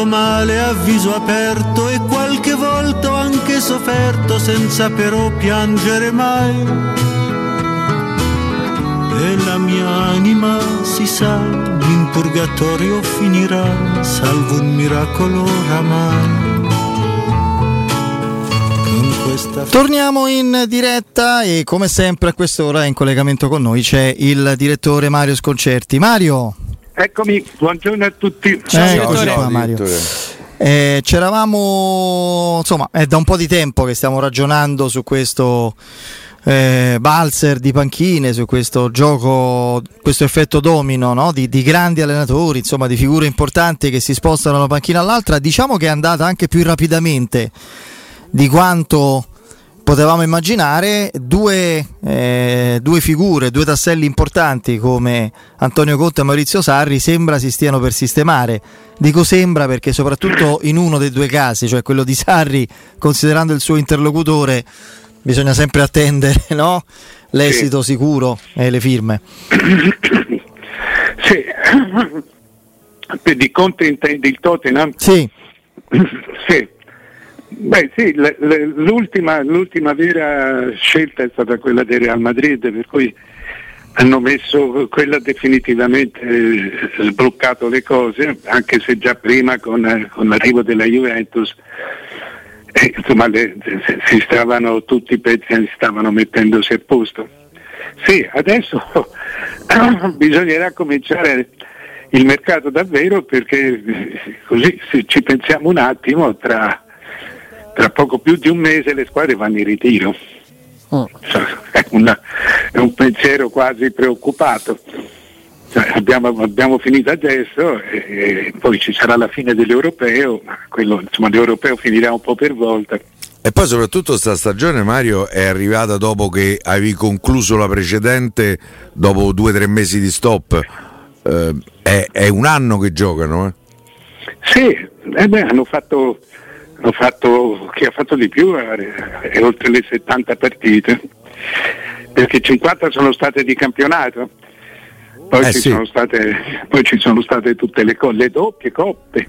male a viso aperto e qualche volta ho anche sofferto senza però piangere mai. E la mia anima si sa, in purgatorio finirà, salvo un miracolo oramai. Torniamo in diretta e come sempre a quest'ora in collegamento con noi c'è il direttore Mario Sconcerti. Mario. Eccomi, buongiorno a tutti. Ciao, Eccoci qua Mario. Eh, c'eravamo, insomma, è da un po' di tempo che stiamo ragionando su questo eh, valzer di panchine, su questo gioco, questo effetto domino no? di, di, grandi allenatori, insomma, di figure importanti che si spostano da una panchina all'altra. Diciamo che è andata anche più rapidamente di quanto potevamo immaginare due, eh, due, figure, due tasselli importanti come Antonio Conte e Maurizio Sarri sembra si stiano per sistemare. Dico sembra perché soprattutto in uno dei due casi, cioè quello di Sarri, considerando il suo interlocutore, bisogna sempre attendere no? l'esito sì. sicuro e le firme. Sì, per di Conte intendi il Tottenham? Sì. sì. Beh sì, l'ultima, l'ultima, vera scelta è stata quella del Real Madrid, per cui hanno messo quella definitivamente eh, sbloccato le cose, anche se già prima con, con l'arrivo della Juventus eh, insomma, le, si stavano, tutti i pezzi stavano mettendosi a posto. Sì, adesso bisognerà cominciare il mercato davvero perché eh, così se ci pensiamo un attimo tra tra poco più di un mese le squadre vanno in ritiro. Oh. È, una, è, un pensiero quasi preoccupato. Cioè, abbiamo, abbiamo, finito adesso e, e, poi ci sarà la fine dell'europeo, ma quello, insomma, l'europeo finirà un po' per volta. E poi soprattutto sta stagione Mario è arrivata dopo che avevi concluso la precedente, dopo due o tre mesi di stop. Eh, è, è, un anno che giocano. Eh? Sì, eh beh, hanno fatto fatto, chi ha fatto di più è, è oltre le 70 partite, perché 50 sono state di campionato, poi, eh ci, sì. sono state, poi ci sono state tutte le, le doppie coppe,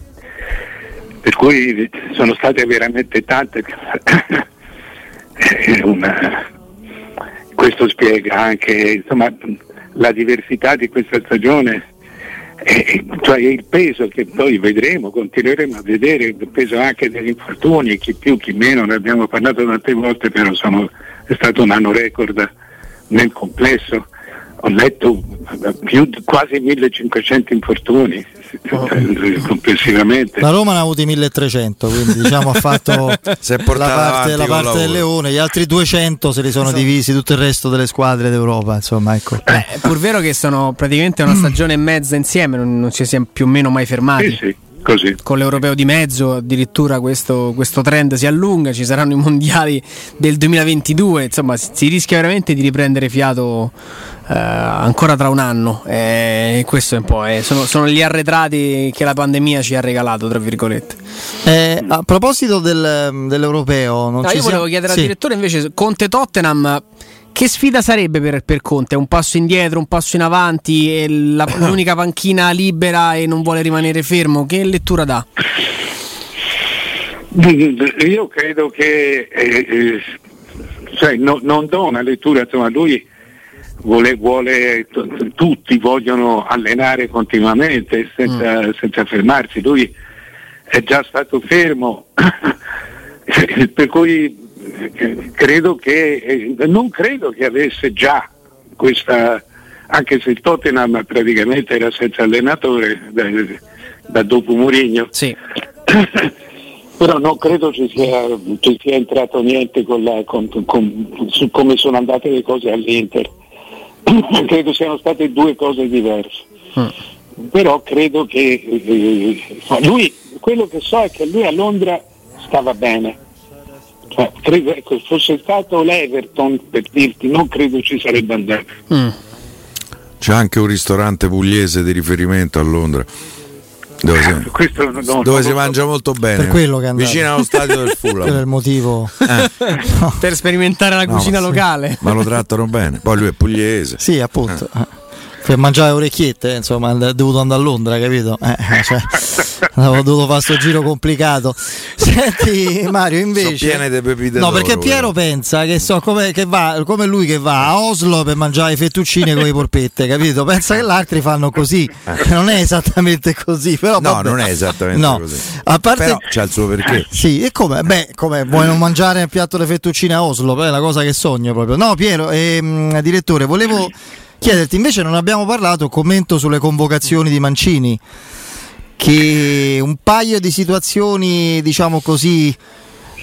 per cui sono state veramente tante. Una, questo spiega anche insomma, la diversità di questa stagione eh, cioè il peso che poi vedremo, continueremo a vedere, il peso anche degli infortuni, chi più, chi meno, ne abbiamo parlato tante volte, però sono, è stato un anno record nel complesso. Ho letto più, quasi 1500 infortuni oh. complessivamente. La Roma ne ha avuti 1300, quindi diciamo ha fatto la parte, la parte del Leone, gli altri 200 se li sono esatto. divisi tutto il resto delle squadre d'Europa. Insomma, ecco. Beh, è pur vero che sono praticamente una stagione e mezza insieme, non, non ci siamo più o meno mai fermati. Sì, sì. Così. Con l'europeo di mezzo addirittura questo, questo, trend si allunga, ci saranno i mondiali del 2022, insomma si rischia veramente di riprendere fiato eh, ancora tra un anno. Eh, questo è un po', eh, sono, sono, gli arretrati che la pandemia ci ha regalato, tra virgolette. Eh, a proposito del, dell'europeo, non no, ci io volevo chiedere sì. al direttore invece Conte Tottenham che sfida sarebbe per, per, Conte? Un passo indietro, un passo in avanti, la, l'unica panchina libera e non vuole rimanere fermo? Che lettura dà? Io credo che eh, eh, cioè, no, non do una lettura, insomma, lui vuole, vuole t- tutti vogliono allenare continuamente senza, mm. senza fermarsi. Lui è già stato fermo, per cui eh, credo che, eh, non credo che avesse già questa, anche se il Tottenham praticamente era senza allenatore da, da dopo Mourinho. Sì. però non credo ci sia, ci sia entrato niente con la, con, con, su come sono andate le cose all'Inter. Credo siano state due cose diverse. Mm. Però credo che eh, lui, quello che so è che lui a Londra stava bene. Cioè, credo, ecco, fosse stato l'Everton per dirti, non credo ci sarebbe andato. Mm. C'è anche un ristorante pugliese di riferimento a Londra. Dove, si, no, dove no, si no, mangia molto bene. per quello che vicino allo stadio del Fulham. Quello è il motivo. Eh. per sperimentare la cucina ma locale. Sì. ma lo trattano bene. Poi lui è pugliese. Sì appunto. Eh per mangiare orecchiette, insomma, ho dovuto andare a Londra, capito? Eh, eh cioè, avevo dovuto fare questo giro complicato. Senti, Mario, invece. No, perché Piero pensa che so come, che va, come lui che va a Oslo per mangiare fettuccine con le porpette, capito? Pensa che gli altri fanno così. Non è esattamente così, però. No, vabbè. non è esattamente no. così. A parte. Però c'ha il suo perché. Sì, e come? Beh, come vuoi non mangiare un piatto di fettuccine a Oslo? Beh, è la cosa che sogno proprio. No, Piero, ehm, direttore, volevo chiederti invece non abbiamo parlato commento sulle convocazioni di Mancini che un paio di situazioni diciamo così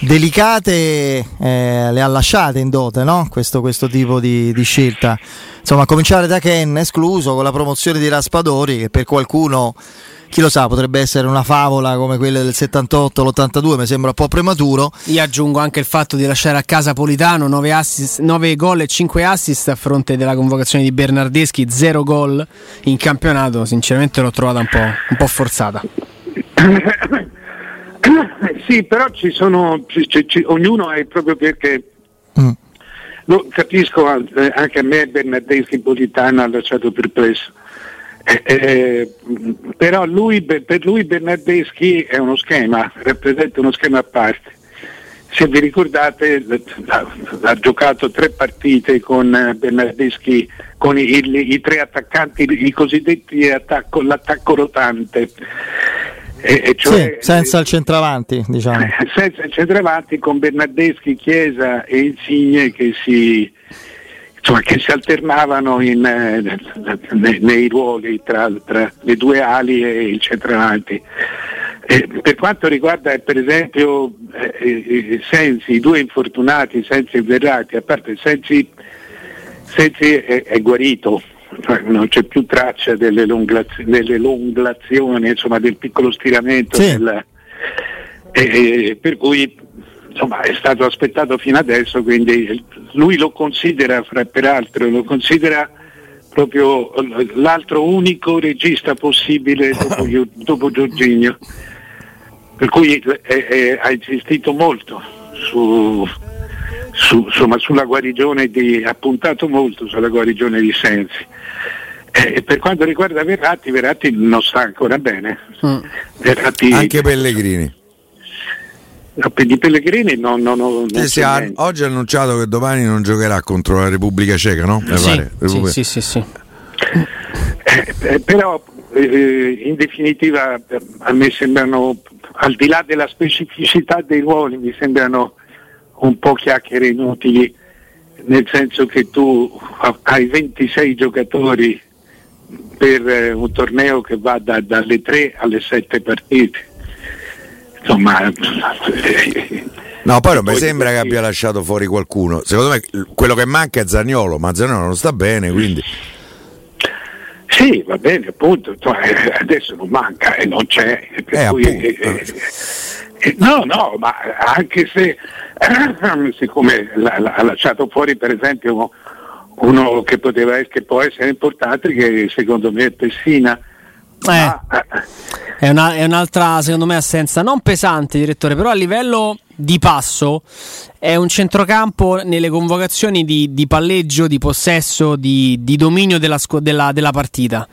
delicate eh, le ha lasciate in dote no? questo, questo, tipo di, di, scelta insomma a cominciare da Ken escluso con la promozione di Raspadori che per qualcuno chi lo sa, potrebbe essere una favola come quelle del 78, l'82, mi sembra un po' prematuro. Io aggiungo anche il fatto di lasciare a casa Politano 9, assist, 9 gol e 5 assist a fronte della convocazione di Bernardeschi, 0 gol in campionato, sinceramente l'ho trovata un po', un po forzata. sì, però ci sono, ci, ci, ognuno è proprio perché... Mm. Lo capisco, eh, anche a me Bernardeschi Politano ha lasciato perplesso eh, eh, però lui, per lui Bernardeschi è uno schema, rappresenta uno schema a parte. Se vi ricordate ha, giocato tre partite con eh, Bernardeschi, con i, i, i tre attaccanti, i cosiddetti attacco, l'attacco rotante. E, cioè, sì, senza il centravanti, diciamo. Senza il centravanti con Bernardeschi, Chiesa e Insigne che si, insomma, che si alternavano in, eh, nei, nei, ruoli tra, tra, le due ali e il centravanti. Eh, per quanto riguarda per esempio eh, eh Sensi, i due infortunati, Sensi e Verratti, a parte Sensi, Sensi è, è guarito, non c'è più traccia delle, longlaz- delle longlazioni, insomma, del piccolo stiramento. Sì. Del, eh, per cui insomma, è stato aspettato fino adesso, quindi lui lo considera, fra, peraltro, lo considera proprio l'altro unico regista possibile dopo, dopo Giorginio. Per cui è, è, ha insistito molto su, su, insomma, sulla guarigione di, ha puntato molto sulla guarigione di Sensi. Eh, per quanto riguarda Verratti, Verratti non sta ancora bene. Mm. Verratti, Anche Pellegrini. Di Pellegrini no, no, no, eh sì, ha, oggi ha annunciato che domani non giocherà contro la Repubblica Ceca, no? Sì, Repubblica. sì, sì, sì, eh, eh, però eh, in definitiva a me sembrano, al di là della specificità dei ruoli, mi sembrano un po' chiacchiere inutili, nel senso che tu hai 26 giocatori per eh, un torneo che va da, dalle 3 alle 7 partite insomma No, poi non mi sembra che abbia lasciato fuori qualcuno. Secondo me quello che manca è Zagnolo, ma Zagnolo non sta bene, quindi. Sì, va bene, appunto, cioè, adesso non manca e non c'è. Eh, cui, eh, eh, no, no, ma anche se, siccome ha lasciato fuori per esempio uno che poteva che può essere importante, che secondo me è Pessina, eh, ah, è, una, è, un'altra, secondo me, assenza non pesante, direttore, però a livello di passo è un centrocampo nelle convocazioni di, di palleggio, di possesso, di, di dominio della, della, della partita.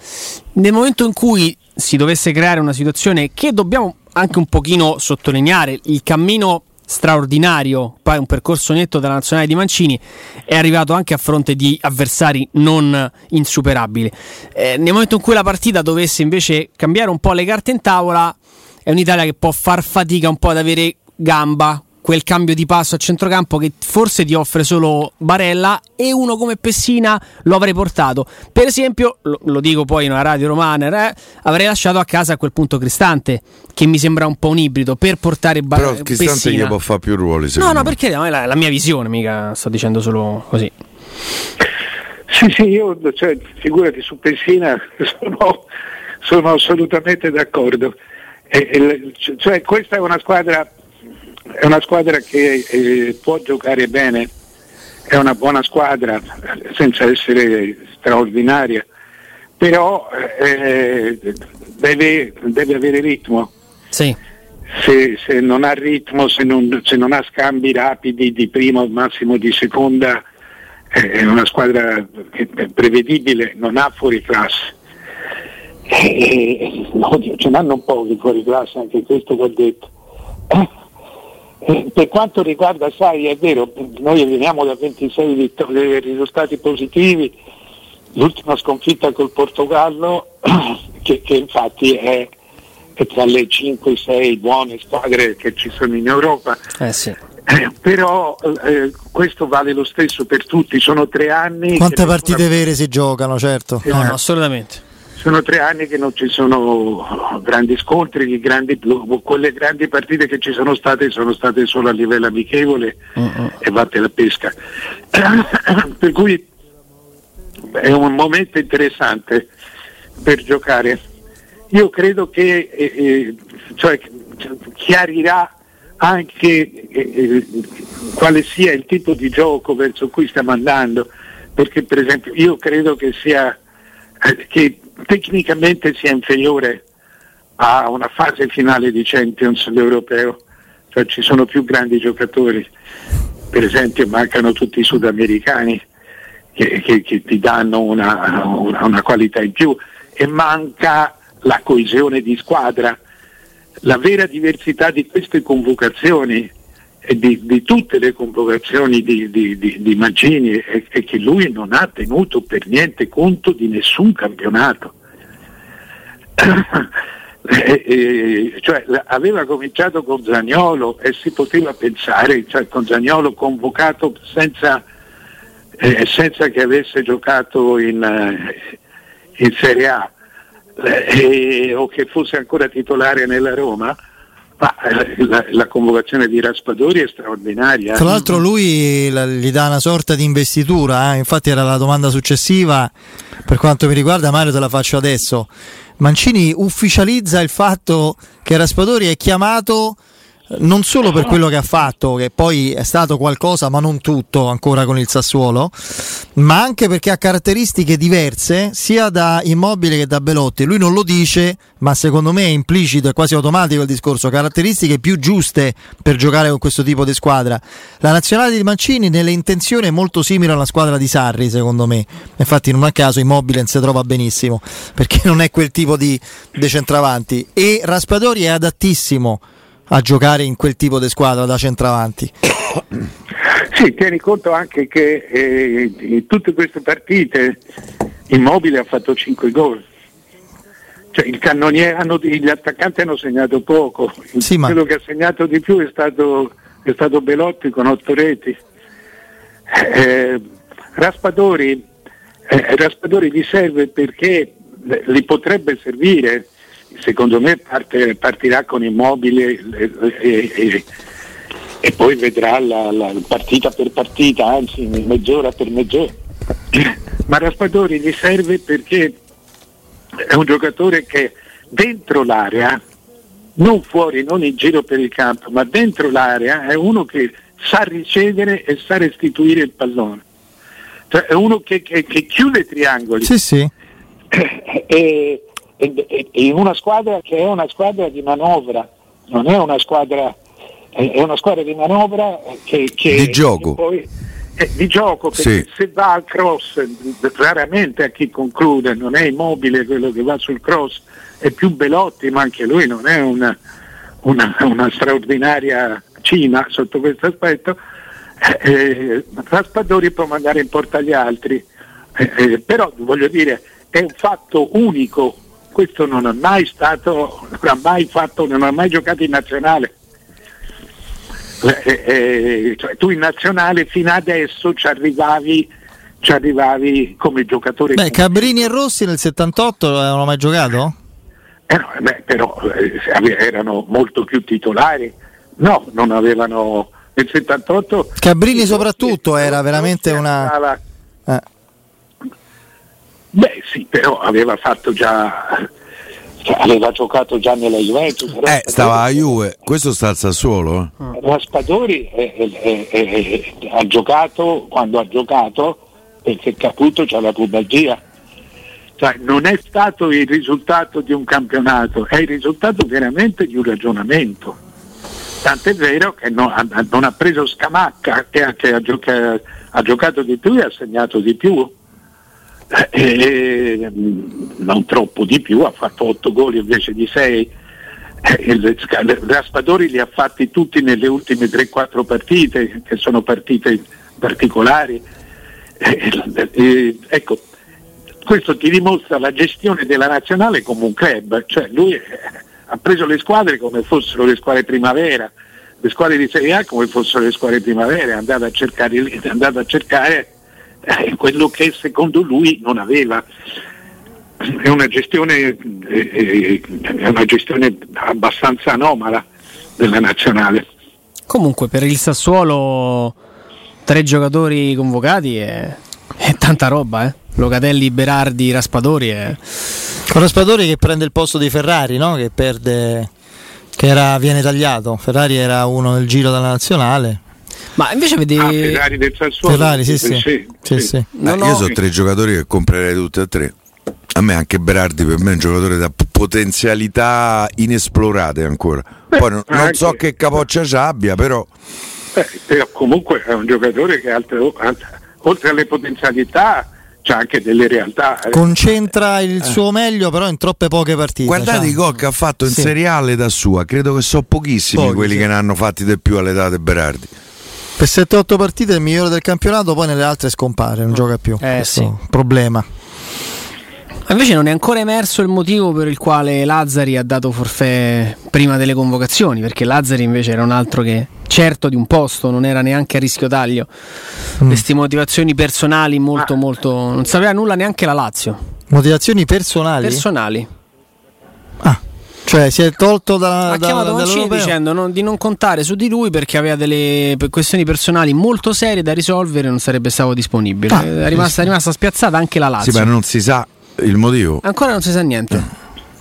Nel momento in cui si dovesse creare una situazione che dobbiamo anche un pochino sottolineare, il cammino straordinario, poi un percorso netto della nazionale di Mancini, è arrivato anche a fronte di avversari non insuperabili. Eh, nel momento in cui la partita dovesse invece cambiare un po' le carte in tavola, è un'Italia che può far fatica un po' ad avere gamba, quel cambio di passo a centrocampo che forse ti offre solo Barella e uno come Pessina lo avrei portato. Per esempio, lo, lo dico poi in una radio romana, eh, avrei lasciato a casa a quel punto Cristante, che mi sembra un po' un ibrido, per portare Barella. Però Cristante gli può fare più ruoli. No, no, perché no, è la, la, mia visione, mica sto dicendo solo così. Sì, sì, io, cioè, figurati su Pessina, sono, sono assolutamente d'accordo. E, e, cioè, questa è una squadra è una squadra che eh, può giocare bene, è una buona squadra senza essere straordinaria, però eh, deve, deve, avere ritmo. Sì. Se, se, non ha ritmo, se non, se non, ha scambi rapidi di prima o massimo di seconda, eh, è una squadra prevedibile, non ha fuori classe. E, no, ce n'hanno pochi fuori classe, anche questo che ho detto. Eh, per quanto riguarda, sai, è vero, noi veniamo da 26 vittorie, risultati positivi, l'ultima sconfitta col Portogallo, che, che infatti è, è, tra le 5-6 buone squadre che ci sono in Europa. Eh sì. Eh, però eh, questo vale lo stesso per tutti, sono tre anni. Quante partite vere si giocano, certo? No, no, assolutamente sono tre anni che non ci sono grandi scontri, grandi, quelle grandi partite che ci sono state sono state solo a livello amichevole uh-uh. e vatte la pesca. per cui è un momento interessante per giocare. Io credo che eh, eh cioè, chiarirà anche eh, eh, quale sia il tipo di gioco verso cui stiamo andando, perché per esempio io credo che sia eh, che tecnicamente sia inferiore a una fase finale di Champions l'europeo, cioè ci sono più grandi giocatori, per esempio mancano tutti i sudamericani che, che, che ti danno una, una, una qualità in più e manca la coesione di squadra. La vera diversità di queste convocazioni di, di, tutte le convocazioni di, di, di Mancini è, è, che lui non ha tenuto per niente conto di nessun campionato. e, e, cioè, aveva cominciato con Zagnolo e si poteva pensare, cioè, con Zagnolo convocato senza, eh, senza che avesse giocato in, eh, in Serie A eh, o che fosse ancora titolare nella Roma ma eh, la, la, convocazione di Raspadori è straordinaria. Tra l'altro lui la, gli dà una sorta di investitura, eh? infatti era la domanda successiva, per quanto mi riguarda Mario te la faccio adesso. Mancini ufficializza il fatto che Raspadori è chiamato non solo per quello che ha fatto, che poi è stato qualcosa, ma non tutto ancora con il Sassuolo, ma anche perché ha caratteristiche diverse sia da Immobile che da Belotti. Lui non lo dice, ma secondo me è implicito, è quasi automatico il discorso, caratteristiche più giuste per giocare con questo tipo di squadra. La nazionale di Mancini nelle intenzioni è molto simile alla squadra di Sarri, secondo me. Infatti non a caso Immobile non si trova benissimo, perché non è quel tipo di, di centravanti. E Raspadori è adattissimo a giocare in quel tipo di squadra da centravanti. Sì, tieni conto anche che eh, in tutte queste partite Immobile ha fatto 5 gol. Cioè, il cannoniere, hanno, gli attaccanti hanno segnato poco, sì, quello ma... che ha segnato di più è stato, è stato Belotti con 8 reti. Eh, Raspadori, eh, Raspadori gli serve perché li potrebbe servire secondo me parte, partirà con immobile e, e, e, e poi vedrà la, la, partita per partita, anzi mezz'ora per mezz'ora. Ma Raspadori gli serve perché è un giocatore che dentro l'area, non fuori, non in giro per il campo, ma dentro l'area è uno che sa ricevere e sa restituire il pallone. Cioè, è uno che, che, che chiude triangoli. Sì, sì. E, in una squadra che è una squadra di manovra, non è una squadra, è una squadra di manovra che, che di gioco. Che poi, eh, di gioco perché sì. se va al cross raramente a chi conclude non è immobile quello che va sul cross è più Belotti ma anche lui non è una, una, una straordinaria cima sotto questo aspetto eh, eh Raspadori può mandare in porta gli altri eh, eh, però voglio dire è un fatto unico questo non ha mai stato, non ha mai fatto, non ha mai giocato in nazionale. Eh, eh, cioè, tu in nazionale fino adesso ci arrivavi, ci arrivavi come giocatore. Beh, Cabrini e Rossi nel 78 avevano mai giocato? Eh no, beh, però eh, erano molto più titolari. No, non avevano nel 78. Cabrini soprattutto era veramente una... Eh. Beh sì, però aveva fatto già cioè, aveva giocato già nella Juventus. Eh, stava a Juve, questo sta al Sassuolo. Eh. Raspadori eh, eh, ha giocato quando ha giocato perché Caputo c'ha la pubalgia. Cioè, non è stato il risultato di un campionato, è il risultato veramente di un ragionamento. Tant'è vero che non, non ha preso Scamacca, che, che ha, giocato, ha giocato di più e ha segnato di più eh, non troppo di più, ha fatto 8 gol invece di 6. Eh, Raspadori li ha fatti tutti nelle ultime 3-4 partite, che sono partite particolari. Eh, eh, ecco, questo ti dimostra la gestione della nazionale come un club, cioè lui ha preso le squadre come fossero le squadre primavera, le squadre di Serie A come fossero le squadre primavera, è andato a cercare, è andato a cercare eh, quello che secondo lui non aveva. È una gestione, eh, eh, è una gestione abbastanza anomala della nazionale. Comunque per il Sassuolo tre giocatori convocati è, è tanta roba, eh? Locatelli, Berardi, Raspadori. È... Con Raspadori che prende il posto di Ferrari, no? che perde, che era, viene tagliato. Ferrari era uno del giro della nazionale. Ma invece vedi. Ah, Ferrari del Sassuolo. Ferrari, sì, sì. sì, sì, sì. No, no. Io sono tre giocatori che comprerei tutti e tre. A me anche Berardi per me è un giocatore da potenzialità inesplorate ancora. Beh, Poi non, non so che capoccia ci abbia, però... Beh, però comunque è un giocatore che altre, oltre alle potenzialità c'è anche delle realtà. Eh. Concentra il eh. suo meglio però in troppe poche partite. Guardate cioè. i gol che ha fatto in sì. seriale da sua, credo che sono pochissimi Pochi, quelli sì. che ne hanno fatti di più all'età di Berardi. Per 7-8 partite è il migliore del campionato, poi nelle altre scompare, non gioca più. Eh, sì. Problema. Invece non è ancora emerso il motivo per il quale Lazzari ha dato forfè prima delle convocazioni, perché Lazzari invece era un altro che certo di un posto, non era neanche a rischio taglio. Mm. Queste motivazioni personali molto ah. molto non sapeva nulla neanche la Lazio. Motivazioni personali? Personali. Cioè si è tolto da, ha da, chiamato Mancini dicendo non, di non contare su di lui perché aveva delle questioni personali molto serie da risolvere e non sarebbe stato disponibile. Ah, è, rimasta, è rimasta spiazzata anche la Lazio. Sì, ma non si sa il motivo. Ancora non si sa niente.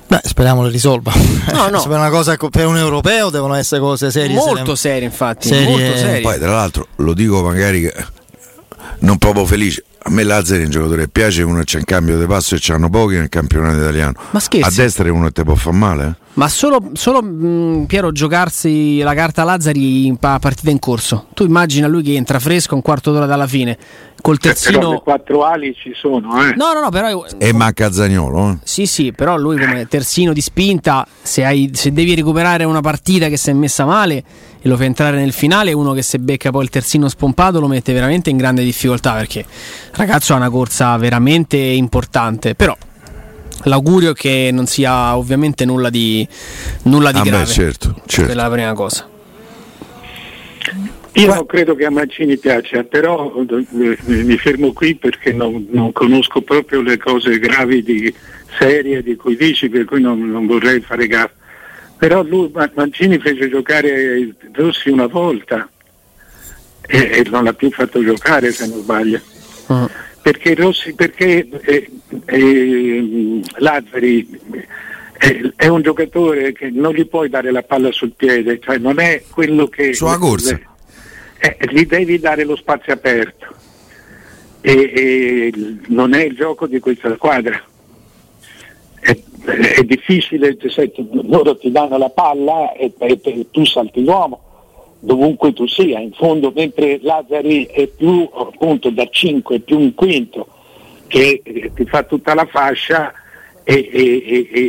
Beh, speriamo le risolva. No, no. per, una cosa, per un europeo devono essere cose serie. Molto serie, infatti. Serie... Molto serie. Poi, tra l'altro, lo dico magari che non proprio felice. A me Lazzari è un giocatore che piace, uno c'è in cambio di passo e c'hanno pochi nel campionato italiano. Ma scherzi. A destra è uno che ti può far male. Eh? Ma solo, solo mh, Piero giocarsi la carta Lazzari in partita in corso. Tu immagina lui che entra fresco un quarto d'ora dalla fine col terzino. Però le quattro ali ci sono, eh. No, no, no, però. E manca Zagnolo, eh. Sì, sì, però lui come terzino di spinta, se, hai, se devi recuperare una partita che si è messa male e lo fai entrare nel finale, uno che se becca poi il terzino spompato lo mette veramente in grande difficoltà perché ragazzo ha una corsa veramente importante. Però l'augurio è che non sia ovviamente nulla di, nulla di ah grave. Beh, certo, certo. Quella è la prima cosa. Io non credo che a Mancini piaccia, però eh, mi fermo qui perché non, non conosco proprio le cose gravi di serie di cui dici, per cui non, non vorrei fare gaffa. Però lui, Mancini fece giocare Rossi una volta e, e, non l'ha più fatto giocare se non sbaglio. Perché Rossi, perché eh, eh, Lazzari è, è, un giocatore che non gli puoi dare la palla sul piede, cioè non è quello che... Sulla corsa. Eh, gli devi dare lo spazio aperto. E, e, non è il gioco di questa squadra. È, è difficile, se loro ti danno la palla e, e, tu salti l'uomo dovunque tu sia, in fondo mentre Lazzari è più appunto da 5, più un quinto che ti fa tutta la fascia e, e, e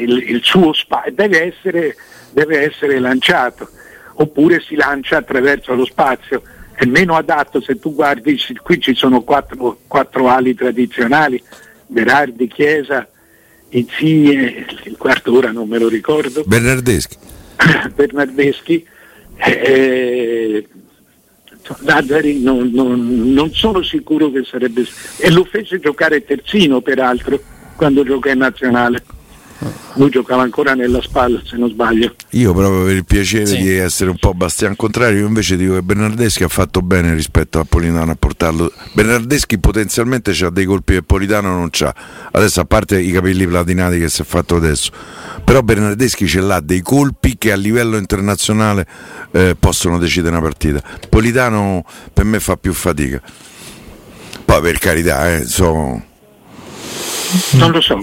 il, il, suo spazio deve essere, deve essere lanciato oppure si lancia attraverso lo spazio. È meno adatto se tu guardi, qui ci sono quattro, quattro ali tradizionali, Berardi, Chiesa Insigne, il quarto ora non me lo ricordo. Bernardeschi. Bernardeschi. Eh, Lazzari non, non, non, sono sicuro che sarebbe... E lo fece giocare terzino peraltro quando gioca in nazionale lui giocava ancora nella spalla se non sbaglio. Io proprio per il piacere sì. di essere un po' Bastian contrario io invece dico che Bernardeschi ha fatto bene rispetto a Politano a portarlo. Bernardeschi potenzialmente ha dei colpi che Politano non c'ha. Adesso a parte i capelli platinati che si è fatto adesso. Però Bernardeschi ce l'ha dei colpi che a livello internazionale eh, possono decidere una partita. Politano per me fa più fatica. Poi per carità eh, insomma non lo so.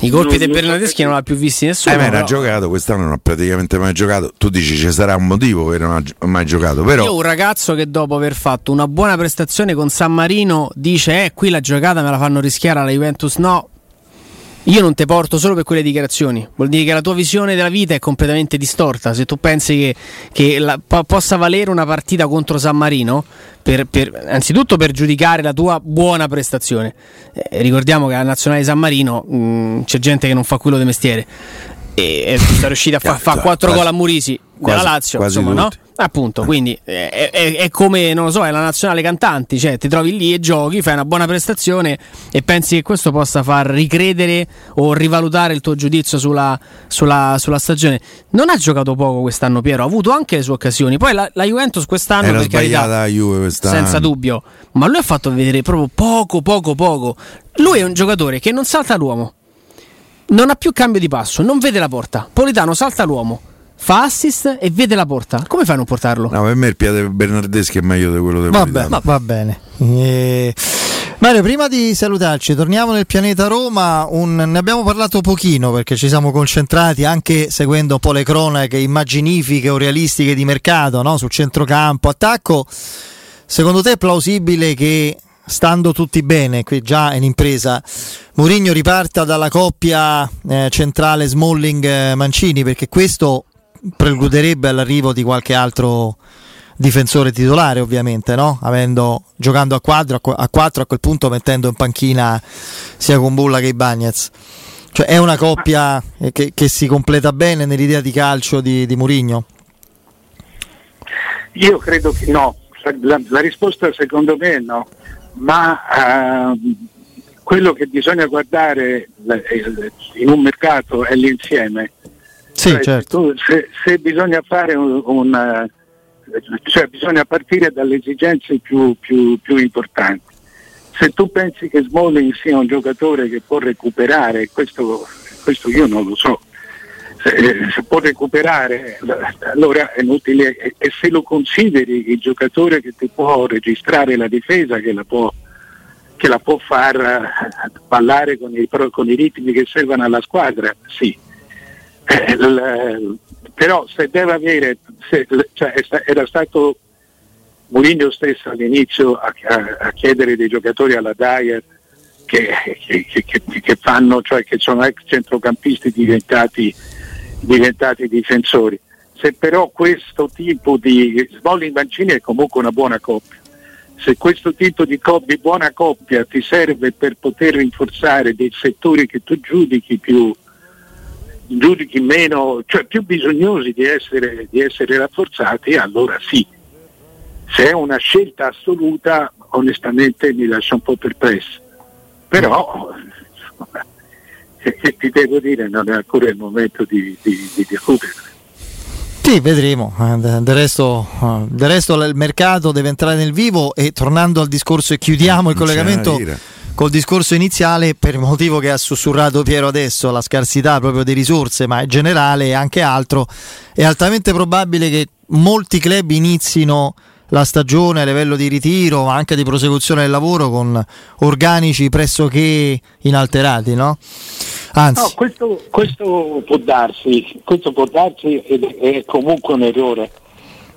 I colpi dei Bernardeschi non l'ha più visti nessuno. Eh, ma era giocato, quest'anno non ha praticamente mai giocato. Tu dici ci sarà un motivo per non ha mai giocato. Però... Io un ragazzo che dopo aver fatto una buona prestazione con San Marino dice eh qui la giocata me la fanno rischiare alla Juventus. No, io non ti porto solo per quelle dichiarazioni, vuol dire che la tua visione della vita è completamente distorta. Se tu pensi che, che la, po- possa valere una partita contro San Marino, per, per, anzitutto per giudicare la tua buona prestazione. Eh, ricordiamo che alla Nazionale San Marino mh, mm, c'è gente che non fa quello di mestiere e è riuscita a fare fa quattro gol a Murisi nella Lazio, insomma, no? Appunto, quindi è, è, è, come, non lo so, è la nazionale cantanti, cioè ti trovi lì e giochi, fai una buona prestazione e pensi che questo possa far ricredere o rivalutare il tuo giudizio sulla, sulla, sulla stagione. Non ha giocato poco quest'anno Piero, ha avuto anche le sue occasioni, poi la, la Juventus quest'anno, Era per carità, quest'anno. senza dubbio, ma lui ha fatto vedere proprio poco, poco, poco. Lui è un giocatore che non salta l'uomo, non ha più cambio di passo, non vede la porta. Politano salta l'uomo fa assist e vede la porta. Come fai a non portarlo? No, per me il piede Bernardeschi è meglio di quello del Vabbè, ma va bene. E... Mario, prima di salutarci, torniamo nel pianeta Roma. Un... ne abbiamo parlato pochino perché ci siamo concentrati anche seguendo un po' le cronache immaginifiche o realistiche di mercato no? sul centrocampo, attacco. Secondo te è plausibile che stando tutti bene, qui già in impresa, Mourinho riparta dalla coppia eh, centrale Smalling-Mancini perché questo preluderebbe all'arrivo di qualche altro difensore titolare ovviamente no? Avendo, giocando a 4 a 4 a quel punto mettendo in panchina sia con Bulla che i Bagnets cioè è una coppia che, che, si completa bene nell'idea di calcio di, di Murigno? Io credo che no, la, la, risposta secondo me è no, ma uh, quello che bisogna guardare in un mercato è l'insieme sì, cioè, certo. se, se, bisogna fare un, un cioè bisogna partire dalle esigenze più, più, più, importanti. Se tu pensi che Smalling sia un giocatore che può recuperare, questo, questo io non lo so, se, se, può recuperare allora è inutile e, e, se lo consideri il giocatore che ti può registrare la difesa, che la può, che la può far ballare con i, con i ritmi che servono alla squadra, sì eh, però se deve avere, se, cioè, era stato Mourinho stesso all'inizio a, a, a, chiedere dei giocatori alla Dyer che, che, che, che, fanno, cioè che sono ex centrocampisti diventati, diventati difensori. Se però questo tipo di Smalling Mancini è comunque una buona coppia, se questo tipo di, co- di buona coppia ti serve per poter rinforzare dei settori che tu giudichi più, giudichi meno, cioè più bisognosi di essere, di essere rafforzati, allora sì. Se è una scelta assoluta, onestamente mi lascia un po' perplesso. Però, che ti devo dire, non è ancora il momento di, di, di discutere. Sì, vedremo. Eh, del resto, eh, del resto, il mercato deve entrare nel vivo e tornando al discorso e chiudiamo il collegamento col discorso iniziale per il motivo che ha sussurrato Piero adesso, la scarsità proprio di risorse, ma in generale e anche altro, è altamente probabile che molti club inizino la stagione a livello di ritiro, ma anche di prosecuzione del lavoro con organici pressoché inalterati, no? Anzi. No, questo, questo, può darsi, questo può darsi ed è comunque un errore,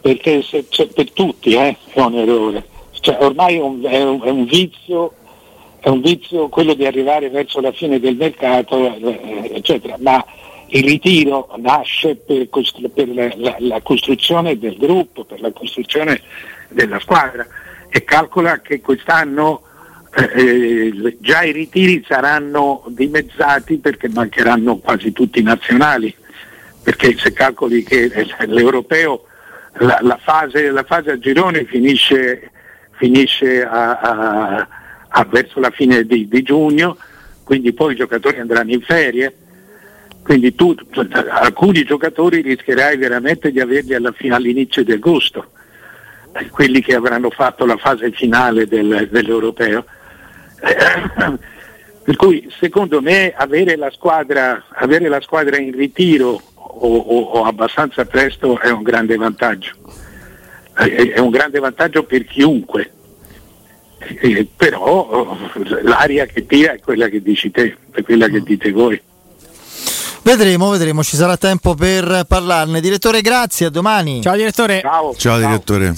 perché se, cioè, per tutti eh, è un errore. Cioè, ormai è un, è un, è un vizio è un vizio quello di arrivare verso la fine del mercato, eh, eccetera, ma il ritiro nasce per, costru- per la, la, la, costruzione del gruppo, per la costruzione della squadra. E calcola che quest'anno eh, già i ritiri saranno dimezzati perché mancheranno quasi tutti i nazionali, perché se calcoli che l'europeo, la, la, fase, fase, a girone finisce, finisce a, a verso la fine di, di, giugno, quindi poi i giocatori andranno in ferie, quindi tu alcuni giocatori rischierai veramente di averli fine, all'inizio di agosto, quelli che avranno fatto la fase finale del, dell'europeo per cui secondo me avere la squadra, avere la squadra in ritiro o, o, o, abbastanza presto è un grande vantaggio. È, è un grande vantaggio per chiunque. Eh, però l'aria che tira è quella che dici te, è quella che dite voi. Vedremo, vedremo, ci sarà tempo per parlarne. Direttore, grazie, a domani. Ciao direttore. Ciao, ciao, ciao. direttore.